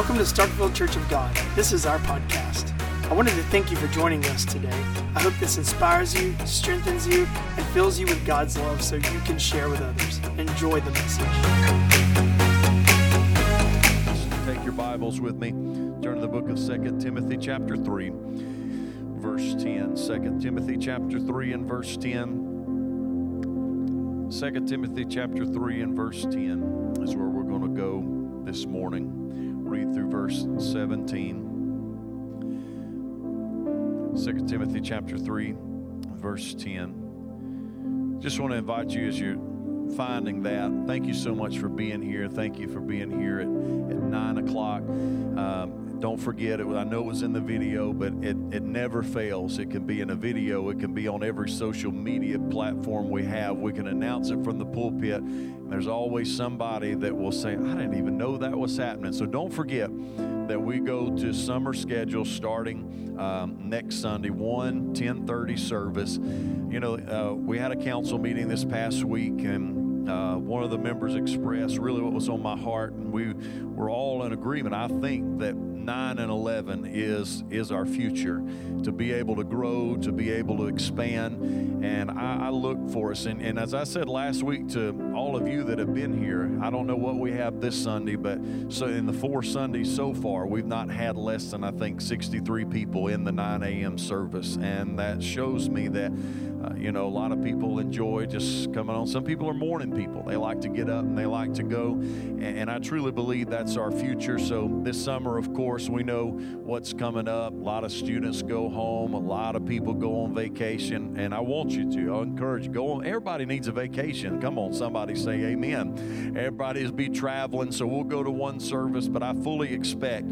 Welcome to Starkville Church of God. This is our podcast. I wanted to thank you for joining us today. I hope this inspires you, strengthens you, and fills you with God's love so you can share with others. Enjoy the message. Take your Bibles with me. Turn to the book of 2 Timothy, chapter 3, verse 10. 2 Timothy, chapter 3, and verse 10. 2 Timothy, chapter 3, and verse 10 is where we're going to go this morning. Read through verse 17. 2 Timothy, chapter 3, verse 10. Just want to invite you as you're finding that. Thank you so much for being here. Thank you for being here at, at 9 o'clock. Um, don't forget it. I know it was in the video, but it, it never fails. It can be in a video, it can be on every social media platform we have. We can announce it from the pulpit. And there's always somebody that will say, I didn't even know that was happening. So don't forget that we go to summer schedule starting um, next Sunday, 1 1030 service. You know, uh, we had a council meeting this past week, and uh, one of the members expressed really what was on my heart, and we were all in agreement. I think that 9 and 11 is is our future. To be able to grow to be able to expand. And I, I, look for us. And, and as i said last week to all of you that have been here i don't know what we have this sunday but so in the four sundays so far we've not had less than i think 63 people in the 9 a.m service. And that shows me that uh, you know, a lot of people enjoy just coming on. Some people are morning people. They like to get up and they like to go. And, and I truly believe that's our future. So this summer, of course, we know what's coming up. A lot of students go home. A lot of people go on vacation. And I want you to. I encourage you. Go on. Everybody needs a vacation. Come on, somebody say amen. Everybody is be traveling. So we'll go to one service, but I fully expect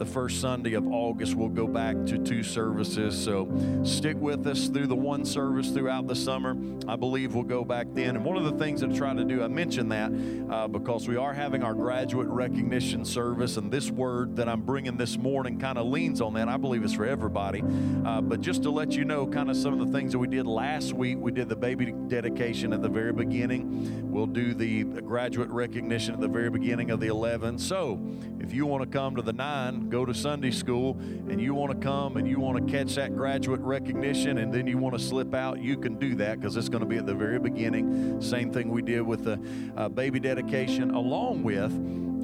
the first Sunday of August we'll go back to two services. So stick with us through the one service throughout the summer. I believe we'll go back then. And one of the things I try to do, I mentioned that uh, because we are having our graduate recognition service, and this word that I'm bringing this morning kind of leans on that. I believe it's for everybody. Uh, but just to let you know, kind of some of the things that we did last week, we did the baby dedication at the very beginning. We'll do the graduate recognition at the very beginning of the 11. So if you want to come to the 9, go to Sunday school, and you want to come and you want to catch that graduate recognition, and then you want to slip out you can do that because it's going to be at the very beginning. Same thing we did with the uh, baby dedication, along with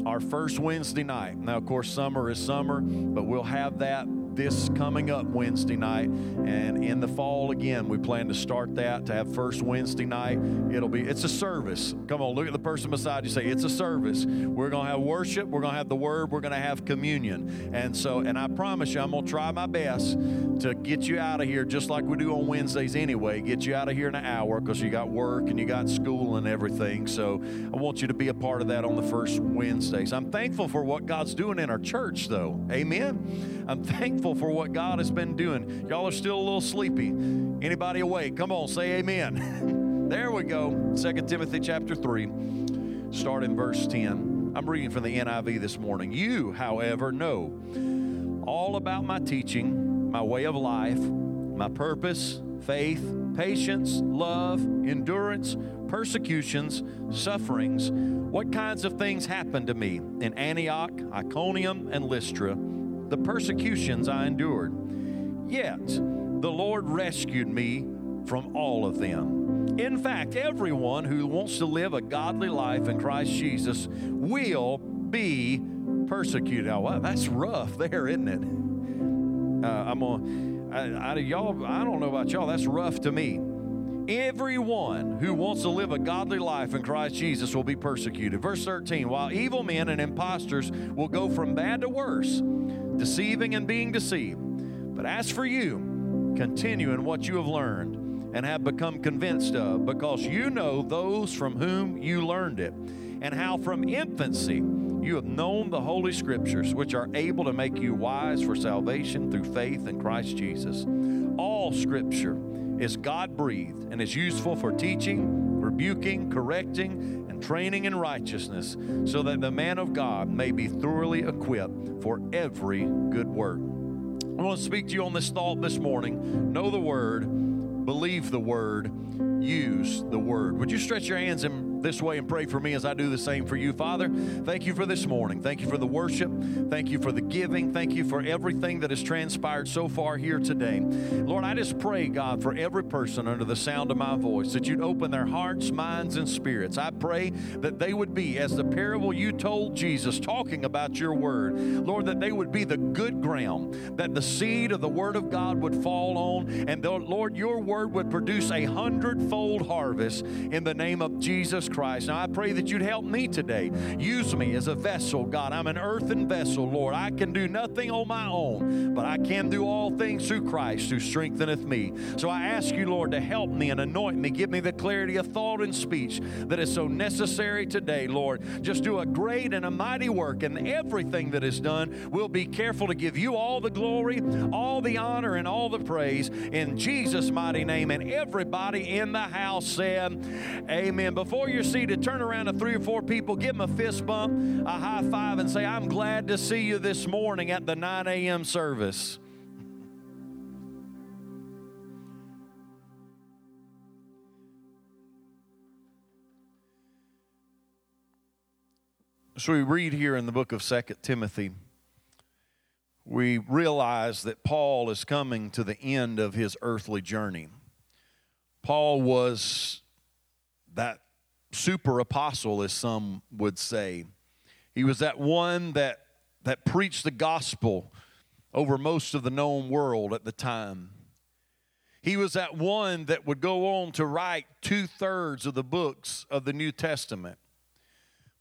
our first Wednesday night. Now, of course, summer is summer, but we'll have that this coming up Wednesday night. And in the fall, again, we plan to start that to have first Wednesday night. It'll be, it's a service. Come on, look at the person beside you. Say, it's a service. We're going to have worship. We're going to have the word. We're going to have communion. And so, and I promise you, I'm going to try my best to get you out of here just like we do on Wednesdays anyway. Get you out of here in an hour because you got work and you got school and everything. So I want you to be a part of that on the first Wednesdays. I'm thankful for what God's doing in our church, though. Amen. I'm thankful for what God has been doing. Y'all are still a little sleepy. Anybody awake? Come on, say amen. there we go. Second Timothy chapter 3, start in verse 10. I'm reading from the NIV this morning. You, however, know all about my teaching, my way of life, my purpose, faith, patience, love, endurance, persecutions, sufferings, what kinds of things happened to me in Antioch, Iconium, and Lystra the persecutions I endured. Yet the Lord rescued me from all of them. In fact, everyone who wants to live a godly life in Christ Jesus will be persecuted. Oh, wow, that's rough there, isn't it? Uh, I'm I, y'all, I don't know about y'all, that's rough to me. Everyone who wants to live a godly life in Christ Jesus will be persecuted. Verse 13, while evil men and impostors will go from bad to worse deceiving and being deceived. But as for you, continue in what you have learned and have become convinced of, because you know those from whom you learned it, and how from infancy you have known the Holy Scriptures, which are able to make you wise for salvation through faith in Christ Jesus. All Scripture is God breathed and is useful for teaching, rebuking, correcting, and training in righteousness, so that the man of God may be thoroughly equipped for every good work. I want to speak to you on this thought this morning. Know the word, believe the word, use the word. Would you stretch your hands and this way and pray for me as I do the same for you. Father, thank you for this morning. Thank you for the worship. Thank you for the giving. Thank you for everything that has transpired so far here today. Lord, I just pray, God, for every person under the sound of my voice that you'd open their hearts, minds, and spirits. I pray that they would be, as the parable you told Jesus, talking about your word, Lord, that they would be the good ground, that the seed of the word of God would fall on, and the, Lord, your word would produce a hundredfold harvest in the name of Jesus Christ. Now I pray that you'd help me today. Use me as a vessel, God. I'm an earthen vessel, Lord. I can do nothing on my own, but I can do all things through Christ who strengtheneth me. So I ask you, Lord, to help me and anoint me. Give me the clarity of thought and speech that is so necessary today, Lord. Just do a great and a mighty work, and everything that is done, we'll be careful to give you all the glory, all the honor, and all the praise in Jesus' mighty name. And everybody in the house said, Amen. Before you're seated, turn around to three or four people, give them a fist bump, a high five, and say, I'm glad to see you this morning at the 9 a.m. service. So we read here in the book of Second Timothy, we realize that Paul is coming to the end of his earthly journey. Paul was that super apostle, as some would say. He was that one that, that preached the gospel over most of the known world at the time. He was that one that would go on to write two thirds of the books of the New Testament.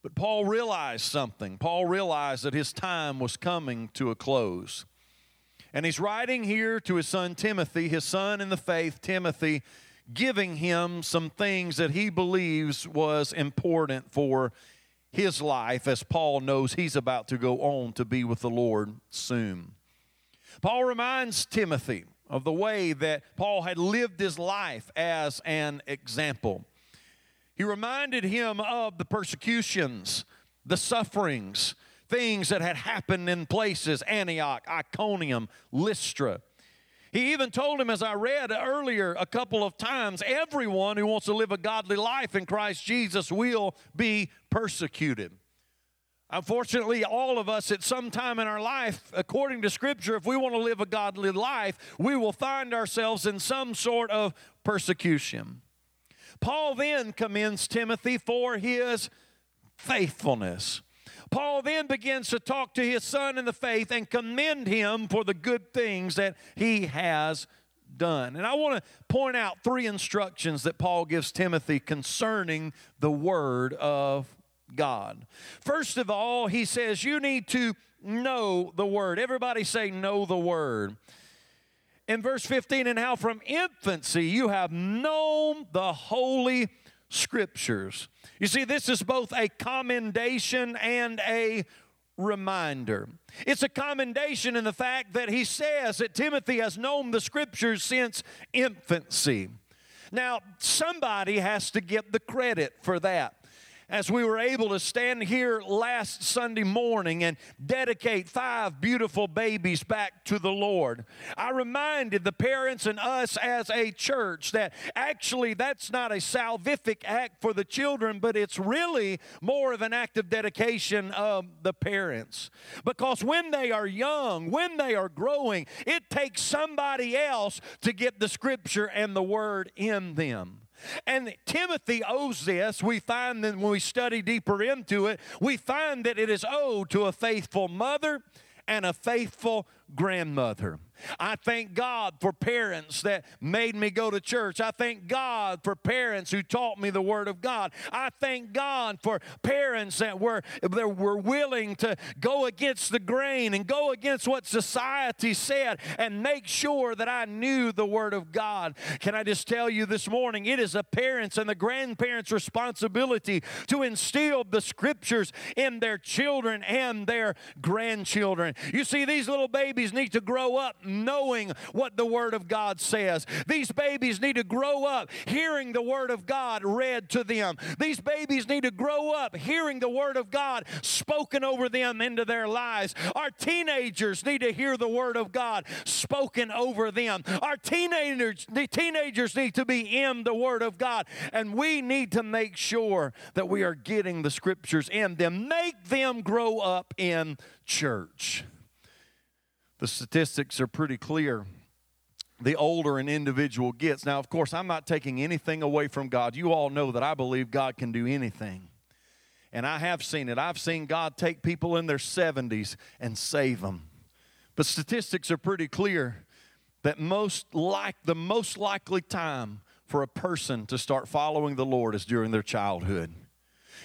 But Paul realized something. Paul realized that his time was coming to a close. And he's writing here to his son Timothy, his son in the faith, Timothy, giving him some things that he believes was important for his life as Paul knows he's about to go on to be with the Lord soon. Paul reminds Timothy of the way that Paul had lived his life as an example. He reminded him of the persecutions, the sufferings, things that had happened in places Antioch, Iconium, Lystra. He even told him, as I read earlier a couple of times, everyone who wants to live a godly life in Christ Jesus will be persecuted. Unfortunately, all of us at some time in our life, according to Scripture, if we want to live a godly life, we will find ourselves in some sort of persecution. Paul then commends Timothy for his faithfulness. Paul then begins to talk to his son in the faith and commend him for the good things that he has done. And I want to point out three instructions that Paul gives Timothy concerning the Word of God. First of all, he says, You need to know the Word. Everybody say, Know the Word in verse 15, and how from infancy you have known the holy scriptures. You see, this is both a commendation and a reminder. It's a commendation in the fact that he says that Timothy has known the scriptures since infancy. Now, somebody has to get the credit for that as we were able to stand here last Sunday morning and dedicate five beautiful babies back to the Lord. I reminded the parents and us as a church that actually that's not a salvific act for the children, but it's really more of an act of dedication of the parents. Because when they are young, when they are growing, it takes somebody else to get the scripture and the word in them. And Timothy owes this. We find that when we study deeper into it, we find that it is owed to a faithful mother and a faithful grandmother. I thank God for parents that made me go to church. I thank God for parents who taught me the Word of God. I thank God for parents that were, that were willing to go against the grain and go against what society said and make sure that I knew the Word of God. Can I just tell you this morning, it is a parent's and the grandparents' responsibility to instill the Scriptures in their children and their grandchildren. You see, these little babies need to grow up knowing what the Word of God says. These babies need to grow up hearing the Word of God read to them. These babies need to grow up hearing the Word of God spoken over them into their lives. Our teenagers need to hear the Word of God spoken over them. Our teenagers, the teenagers need to be in the Word of God. And we need to make sure that we are getting the Scriptures in them. Make them grow up in church. The statistics are pretty clear the older an individual gets. Now, of course, I'm not taking anything away from God. You all know that I believe God can do anything. And I have seen it. I've seen God take people in their 70s and save them. But statistics are pretty clear that most like the most likely time for a person to start following the Lord is during their childhood.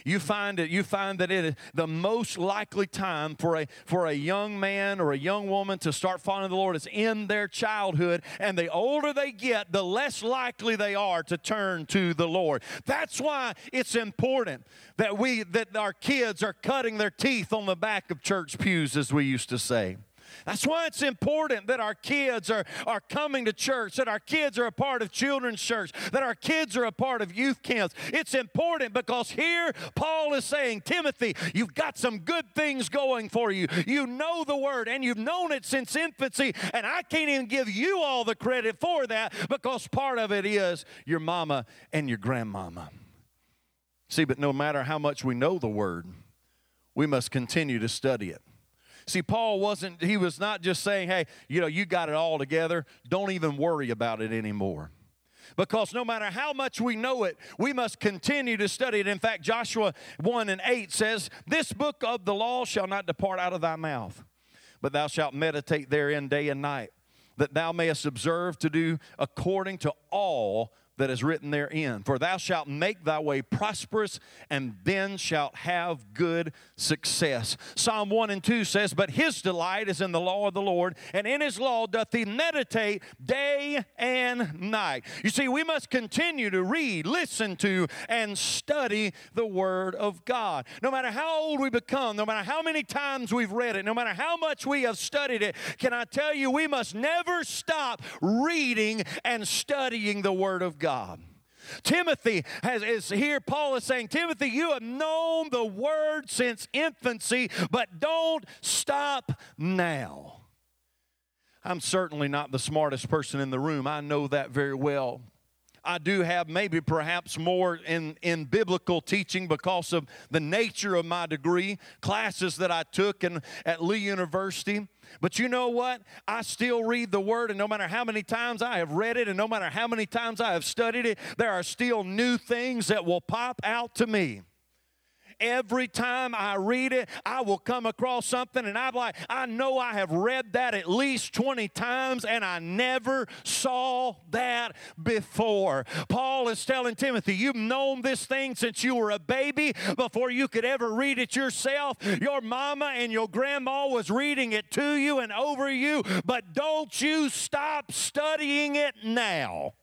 You find it, you find that it is the most likely time for a for a young man or a young woman to start following the Lord is in their childhood. And the older they get, the less likely they are to turn to the Lord. That's why it's important that we that our kids are cutting their teeth on the back of church pews, as we used to say. That's why it's important that our kids are, are coming to church, that our kids are a part of children's church, that our kids are a part of youth camps. It's important because here Paul is saying, Timothy, you've got some good things going for you. You know the word and you've known it since infancy, and I can't even give you all the credit for that because part of it is your mama and your grandmama. See, but no matter how much we know the word, we must continue to study it. See, Paul wasn't, he was not just saying, hey, you know, you got it all together. Don't even worry about it anymore. Because no matter how much we know it, we must continue to study it. In fact, Joshua 1 and 8 says, This book of the law shall not depart out of thy mouth, but thou shalt meditate therein day and night, that thou mayest observe to do according to all that is written therein. For thou shalt make thy way prosperous, and then shalt have good success. Psalm 1 and 2 says, But his delight is in the law of the Lord, and in his law doth he meditate day and night. You see, we must continue to read, listen to, and study the Word of God. No matter how old we become, no matter how many times we've read it, no matter how much we have studied it, can I tell you, we must never stop reading and studying the Word of God. God. Timothy has, is here. Paul is saying, Timothy, you have known the word since infancy, but don't stop now. I'm certainly not the smartest person in the room. I know that very well. I do have maybe perhaps more in, in biblical teaching because of the nature of my degree, classes that I took in, at Lee University. But you know what? I still read the Word, and no matter how many times I have read it, and no matter how many times I have studied it, there are still new things that will pop out to me every time I read it, I will come across something and I'm like, I know I have read that at least 20 times and I never saw that before. Paul is telling Timothy, You've known this thing since you were a baby before you could ever read it yourself. Your mama and your grandma was reading it to you and over you, but don't you stop studying it now.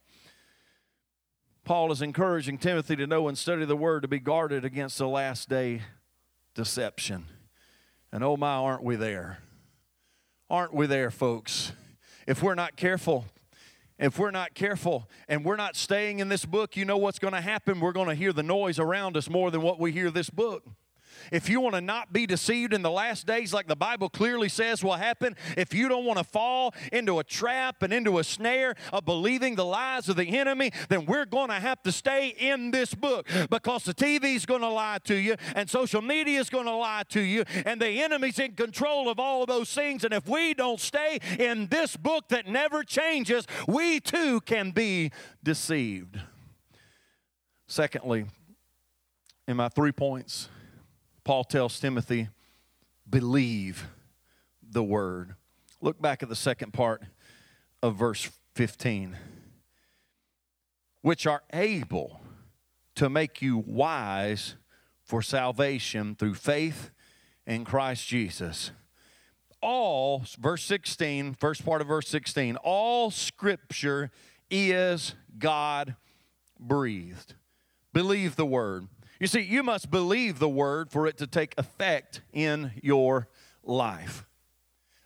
Paul is encouraging Timothy to know and study the word to be guarded against the last day deception. And oh my, aren't we there? Aren't we there, folks? If we're not careful, if we're not careful and we're not staying in this book, you know what's going to happen? We're going to hear the noise around us more than what we hear this book. If you want to not be deceived in the last days, like the Bible clearly says will happen, if you don't want to fall into a trap and into a snare of believing the lies of the enemy, then we're going to have to stay in this book because the TV is going to lie to you and social media is going to lie to you and the enemy's in control of all of those things. And if we don't stay in this book that never changes, we too can be deceived. Secondly, in my three points, Paul tells Timothy, believe the word. Look back at the second part of verse 15. Which are able to make you wise for salvation through faith in Christ Jesus. All, verse 16, first part of verse 16, all scripture is God breathed. Believe the word. You see, you must believe the word for it to take effect in your life.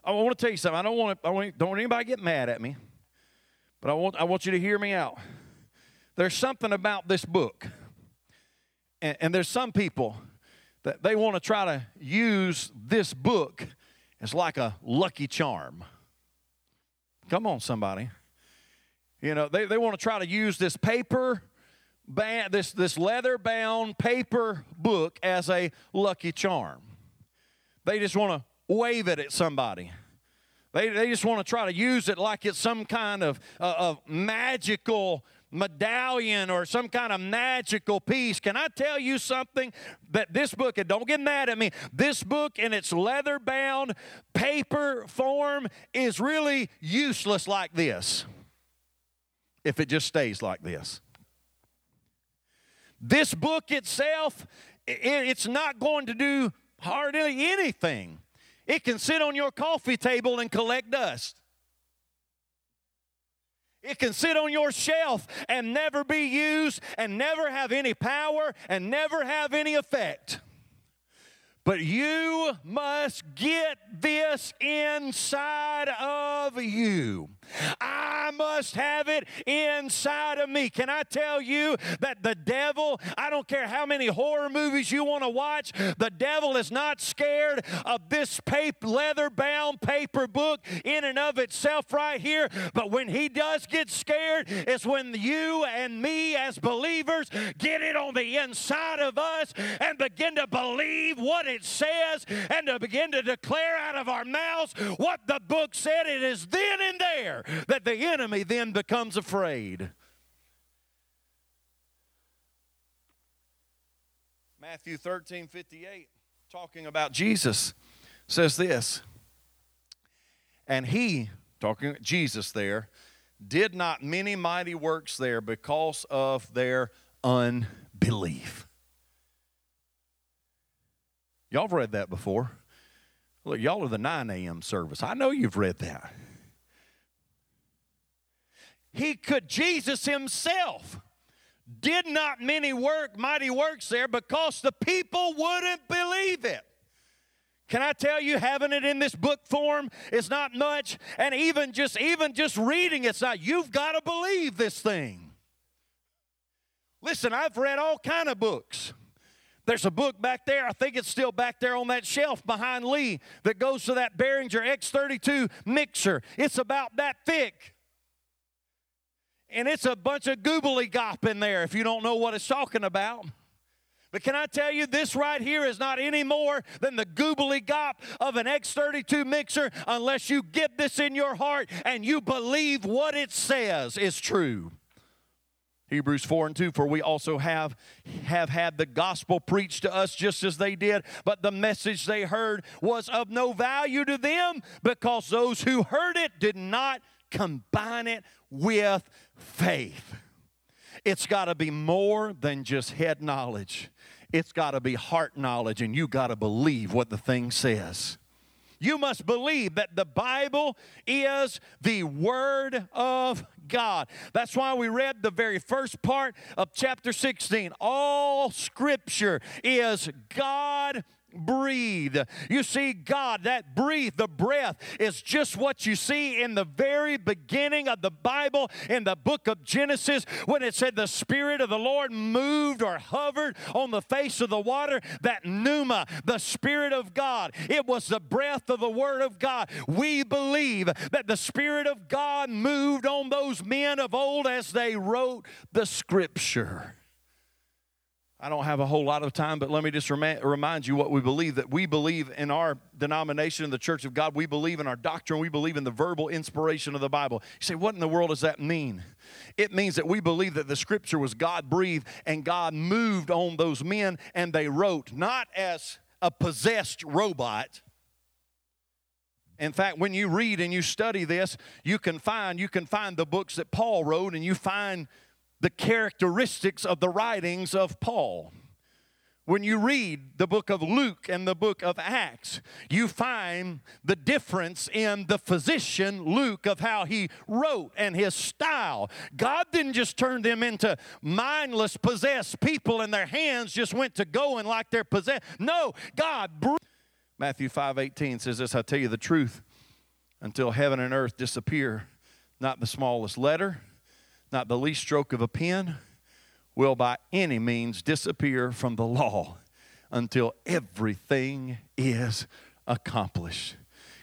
I want to tell you something. I don't want to, I want, don't want anybody to get mad at me, but I want, I want you to hear me out. There's something about this book, and, and there's some people that they want to try to use this book as like a lucky charm. Come on, somebody. You know, they, they want to try to use this paper, this, this leather bound paper book as a lucky charm. They just want to wave it at somebody. They, they just want to try to use it like it's some kind of, uh, of magical medallion or some kind of magical piece. Can I tell you something? That this book, and don't get mad at me, this book in its leather bound paper form is really useless like this if it just stays like this. This book itself, it's not going to do hardly anything. It can sit on your coffee table and collect dust. It can sit on your shelf and never be used and never have any power and never have any effect. But you must get this inside of you. I must have it inside of me. Can I tell you that the devil, I don't care how many horror movies you want to watch, the devil is not scared of this paper, leather bound paper book in and of itself right here. But when he does get scared, it's when you and me as believers get it on the inside of us and begin to believe what it says and to begin to declare out of our mouths what the book said. It is then and there that the enemy then becomes afraid. Matthew 13 58, talking about Jesus, says this. And he, talking Jesus there, did not many mighty works there because of their unbelief. Y'all have read that before. Look, y'all are the 9 a.m. service. I know you've read that. He could, Jesus himself did not many work, mighty works there because the people wouldn't believe it. Can I tell you, having it in this book form is not much, and even just even just reading it's not. You've got to believe this thing. Listen, I've read all kind of books. There's a book back there, I think it's still back there on that shelf behind Lee, that goes to that Behringer X32 mixer. It's about that thick and it's a bunch of goobly gop in there if you don't know what it's talking about. But can I tell you, this right here is not any more than the goobly gop of an X32 mixer unless you get this in your heart and you believe what it says is true. Hebrews 4 and 2, for we also have, have had the gospel preached to us just as they did, but the message they heard was of no value to them because those who heard it did not combine it with faith. It's got to be more than just head knowledge. It's got to be heart knowledge, and you got to believe what the thing says. You must believe that the Bible is the Word of God. That's why we read the very first part of chapter 16. All Scripture is God breathe. You see, God, that breathe, the breath, is just what you see in the very beginning of the Bible in the book of Genesis when it said the Spirit of the Lord moved or hovered on the face of the water. That pneuma, the Spirit of God, it was the breath of the Word of God. We believe that the Spirit of God moved on those men of old as they wrote the Scripture. I don't have a whole lot of time, but let me just remind you what we believe that we believe in our denomination, the Church of God. We believe in our doctrine. We believe in the verbal inspiration of the Bible. You say, what in the world does that mean? It means that we believe that the scripture was God breathed and God moved on those men and they wrote, not as a possessed robot. In fact, when you read and you study this, you can find you can find the books that Paul wrote and you find the characteristics of the writings of Paul. When you read the book of Luke and the book of Acts, you find the difference in the physician Luke of how he wrote and his style. God didn't just turn them into mindless, possessed people and their hands just went to going like they're possessed. No, God. Matthew 5 18 says this I tell you the truth. until heaven and earth disappear, not the smallest letter, not the least stroke of a pen will by any means disappear from the law until everything is accomplished.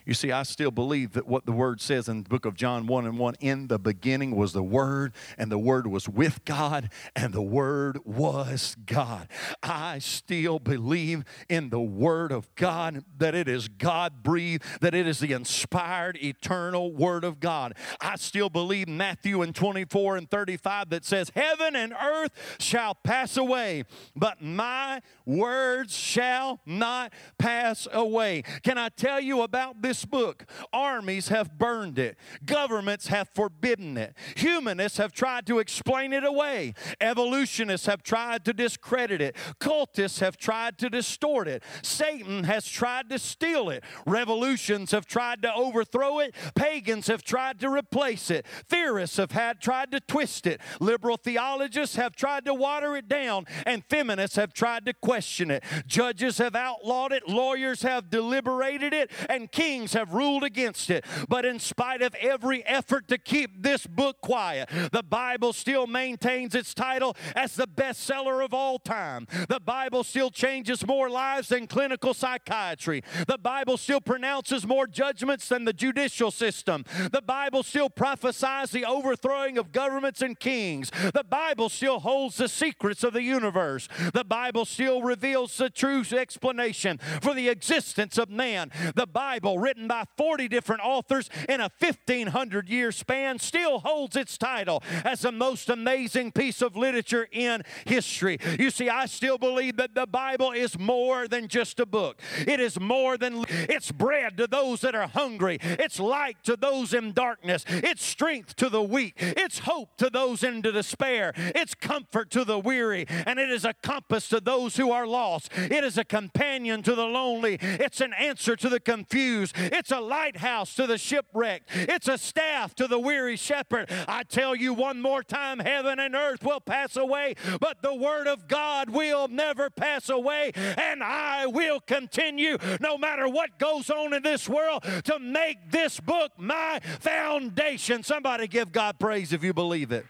You see, I still believe that what the word says in the book of John 1 and 1 in the beginning was the Word, and the Word was with God, and the Word was God. I still believe in the Word of God, that it is God breathed, that it is the inspired, eternal Word of God. I still believe Matthew and 24 and 35 that says, Heaven and earth shall pass away, but my words shall not pass away. Can I tell you about this? This book. Armies have burned it, governments have forbidden it, humanists have tried to explain it away, evolutionists have tried to discredit it, cultists have tried to distort it, Satan has tried to steal it, revolutions have tried to overthrow it, pagans have tried to replace it, theorists have had tried to twist it, liberal theologists have tried to water it down, and feminists have tried to question it. Judges have outlawed it, lawyers have deliberated it, and kings have ruled against it. But in spite of every effort to keep this book quiet, the Bible still maintains its title as the bestseller of all time. The Bible still changes more lives than clinical psychiatry. The Bible still pronounces more judgments than the judicial system. The Bible still prophesies the overthrowing of governments and kings. The Bible still holds the secrets of the universe. The Bible still reveals the true explanation for the existence of man. The Bible, written written by 40 different authors in a 1500 year span, still holds its title as the most amazing piece of literature in history. You see, I still believe that the Bible is more than just a book. It is more than it's bread to those that are hungry. It's light to those in darkness. It's strength to the weak. It's hope to those into despair. It's comfort to the weary. And it is a compass to those who are lost. It is a companion to the lonely. It's an answer to the confused. It's a lighthouse to the shipwrecked. It's a staff to the weary shepherd. I tell you one more time heaven and earth will pass away, but the word of God will never pass away. And I will continue, no matter what goes on in this world, to make this book my foundation. Somebody give God praise if you believe it.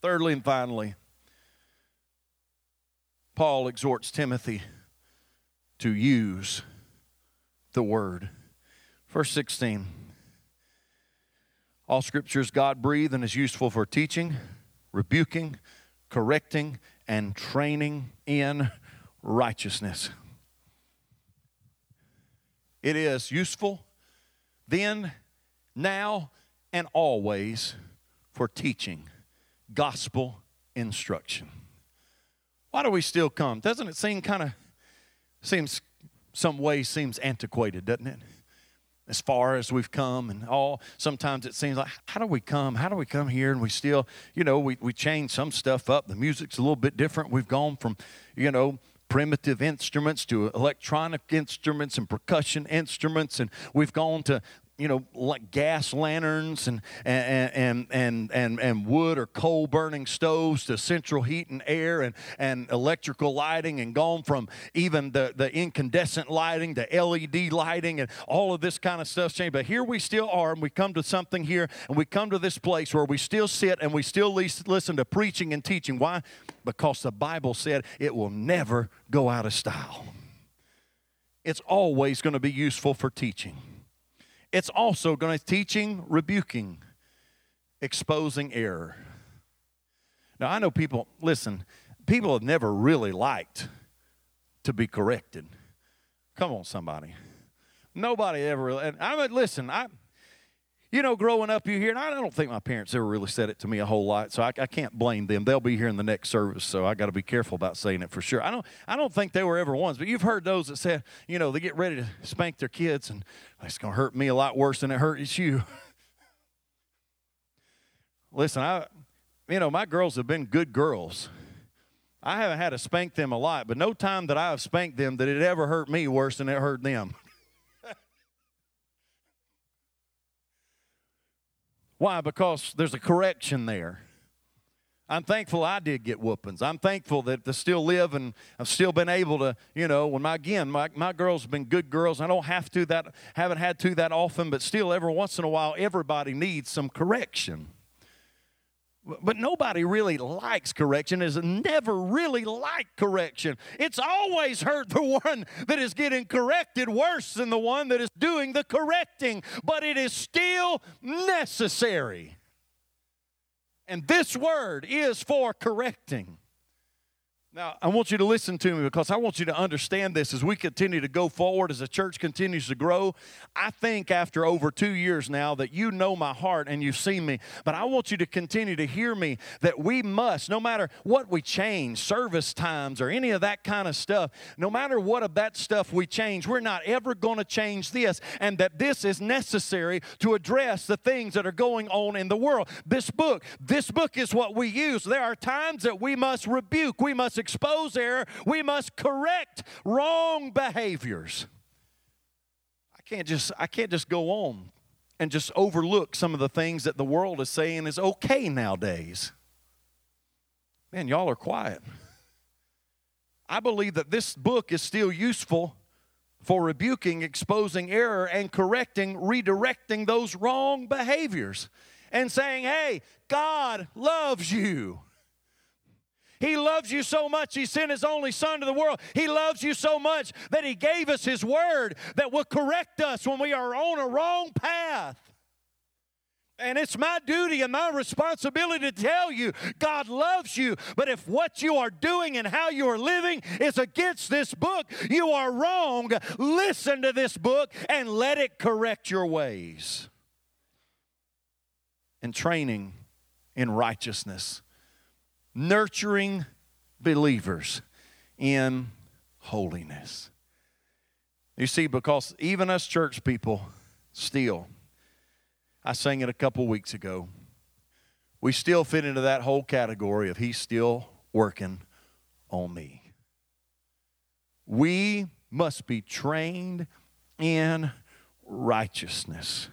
Thirdly and finally, Paul exhorts Timothy to use the word. Verse 16 All scripture is God breathed and is useful for teaching, rebuking, correcting, and training in righteousness. It is useful then, now, and always for teaching, gospel instruction. Why do we still come? Doesn't it seem kind of Seems some ways seems antiquated, doesn't it? As far as we've come and all, sometimes it seems like, how do we come? How do we come here? And we still, you know, we, we change some stuff up. The music's a little bit different. We've gone from, you know, primitive instruments to electronic instruments and percussion instruments and we've gone to you know, like gas lanterns and, and, and, and, and, and wood or coal burning stoves to central heat and air and, and electrical lighting and gone from even the, the incandescent lighting to LED lighting and all of this kind of stuff changed. But here we still are, and we come to something here, and we come to this place where we still sit and we still listen to preaching and teaching. Why? Because the Bible said it will never go out of style. It's always going to be useful for teaching it's also going to teaching, rebuking, exposing error. Now, I know people, listen, people have never really liked to be corrected. Come on, somebody. Nobody ever, and I mean, listen, I, you know, growing up, you hear, and I don't think my parents ever really said it to me a whole lot, so I, I can't blame them. They'll be here in the next service, so I got to be careful about saying it for sure. I don't, I don't think they were ever ones, but you've heard those that said, you know, they get ready to spank their kids, and it's going to hurt me a lot worse than it hurts you. Listen, I, you know, my girls have been good girls. I haven't had to spank them a lot, but no time that I have spanked them that it ever hurt me worse than it hurt them. Why? Because there's a correction there. I'm thankful I did get whoopings. I'm thankful that to still live and I've still been able to, you know, when my again, my, my girls have been good girls. I don't have to that haven't had to that often, but still every once in a while everybody needs some correction. But nobody really likes correction, has never really liked correction. It's always hurt the one that is getting corrected worse than the one that is doing the correcting, but it is still necessary. And this word is for correcting. Now, I want you to listen to me because I want you to understand this as we continue to go forward, as the church continues to grow. I think after over two years now that you know my heart and you've seen me, but I want you to continue to hear me that we must, no matter what we change, service times or any of that kind of stuff, no matter what of that stuff we change, we're not ever going to change this, and that this is necessary to address the things that are going on in the world. This book, this book is what we use. There are times that we must rebuke, we must expose error, we must correct wrong behaviors. I can't just I can't just go on and just overlook some of the things that the world is saying is okay nowadays. Man, y'all are quiet. I believe that this book is still useful for rebuking, exposing error, and correcting, redirecting those wrong behaviors and saying, hey, God loves you. He loves you so much, He sent His only Son to the world. He loves you so much that He gave us His Word that will correct us when we are on a wrong path. And it's my duty and my responsibility to tell you God loves you. But if what you are doing and how you are living is against this book, you are wrong. Listen to this book and let it correct your ways. And training in righteousness nurturing believers in holiness. You see, because even us church people still, I sang it a couple weeks ago, we still fit into that whole category of He's still working on me. We must be trained in righteousness.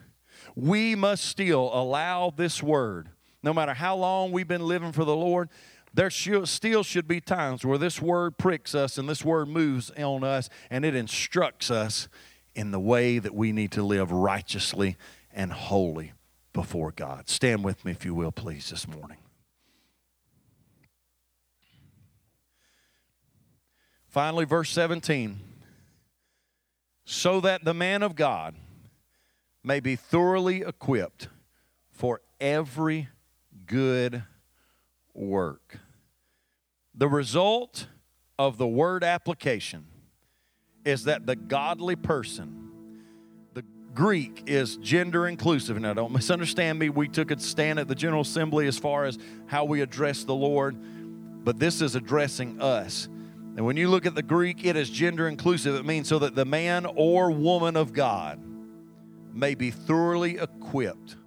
We must still allow this word no matter how long we've been living for the Lord, there still should be times where this word pricks us and this word moves on us and it instructs us in the way that we need to live righteously and holy before God. Stand with me, if you will, please, this morning. Finally, verse 17 so that the man of God may be thoroughly equipped for every good work. The result of the word application is that the godly person, the Greek is gender inclusive. Now, don't misunderstand me. We took a stand at the General Assembly as far as how we address the Lord, but this is addressing us. And when you look at the Greek, it is gender inclusive. It means so that the man or woman of God may be thoroughly equipped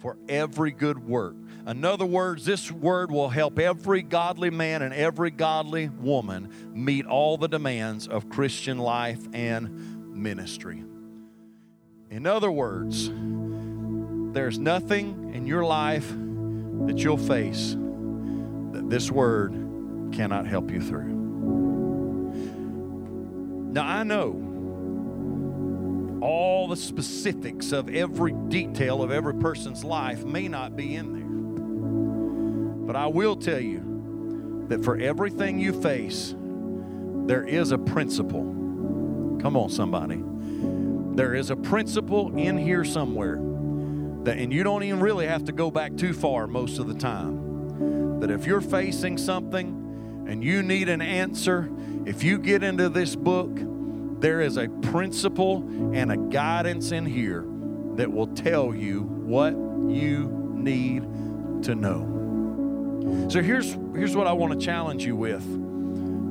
for every good work. In other words, this word will help every godly man and every godly woman meet all the demands of Christian life and ministry. In other words, there's nothing in your life that you'll face that this word cannot help you through. Now, I know all the specifics of every detail of every person's life may not be in there. But I will tell you that for everything you face, there is a principle. Come on, somebody. There is a principle in here somewhere that, and you don't even really have to go back too far most of the time. That if you're facing something and you need an answer, if you get into this book, there is a principle and a guidance in here that will tell you what you need to know. So here's here's what I want to challenge you with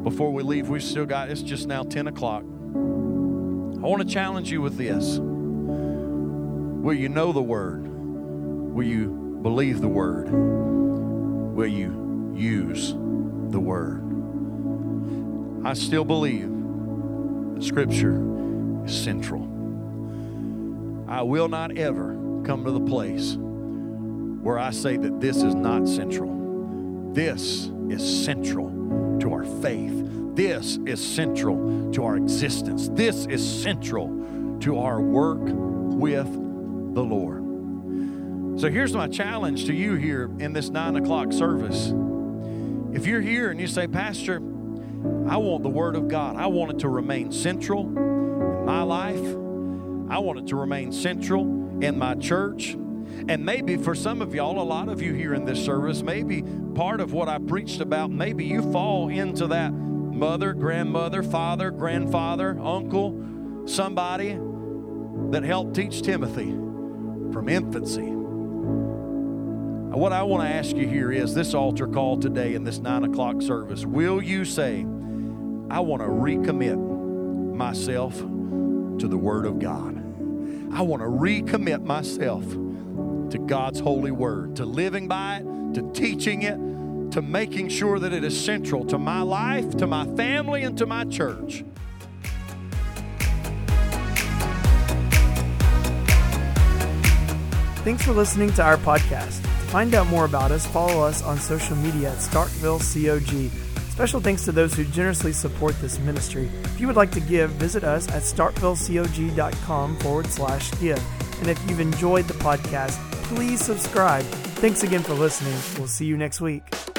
before we leave. We've still got it's just now 10 o'clock. I want to challenge you with this. Will you know the word? Will you believe the word? Will you use the word? I still believe that Scripture is central. I will not ever come to the place where I say that this is not central This is central to our faith. This is central to our existence. This is central to our work with the Lord. So here's my challenge to you here in this nine o'clock service. If you're here and you say, Pastor, I want the Word of God, I want it to remain central in my life, I want it to remain central in my church. And maybe for some of y'all, a lot of you here in this service, maybe part of what I preached about, maybe you fall into that mother, grandmother, father, grandfather, uncle, somebody that helped teach Timothy from infancy. What I want to ask you here is this altar call today in this nine o'clock service. Will you say, I want to recommit myself to the Word of God? I want to recommit myself to God's holy Word, to living by it, to teaching it, to making sure that it is central to my life, to my family, and to my church. Thanks for listening to our podcast. To find out more about us, follow us on social media at Starkville COG. Special thanks to those who generously support this ministry. If you would like to give, visit us at starkvillecog.com forward slash give. And if you've enjoyed the podcast, please subscribe. Thanks again for listening. We'll see you next week.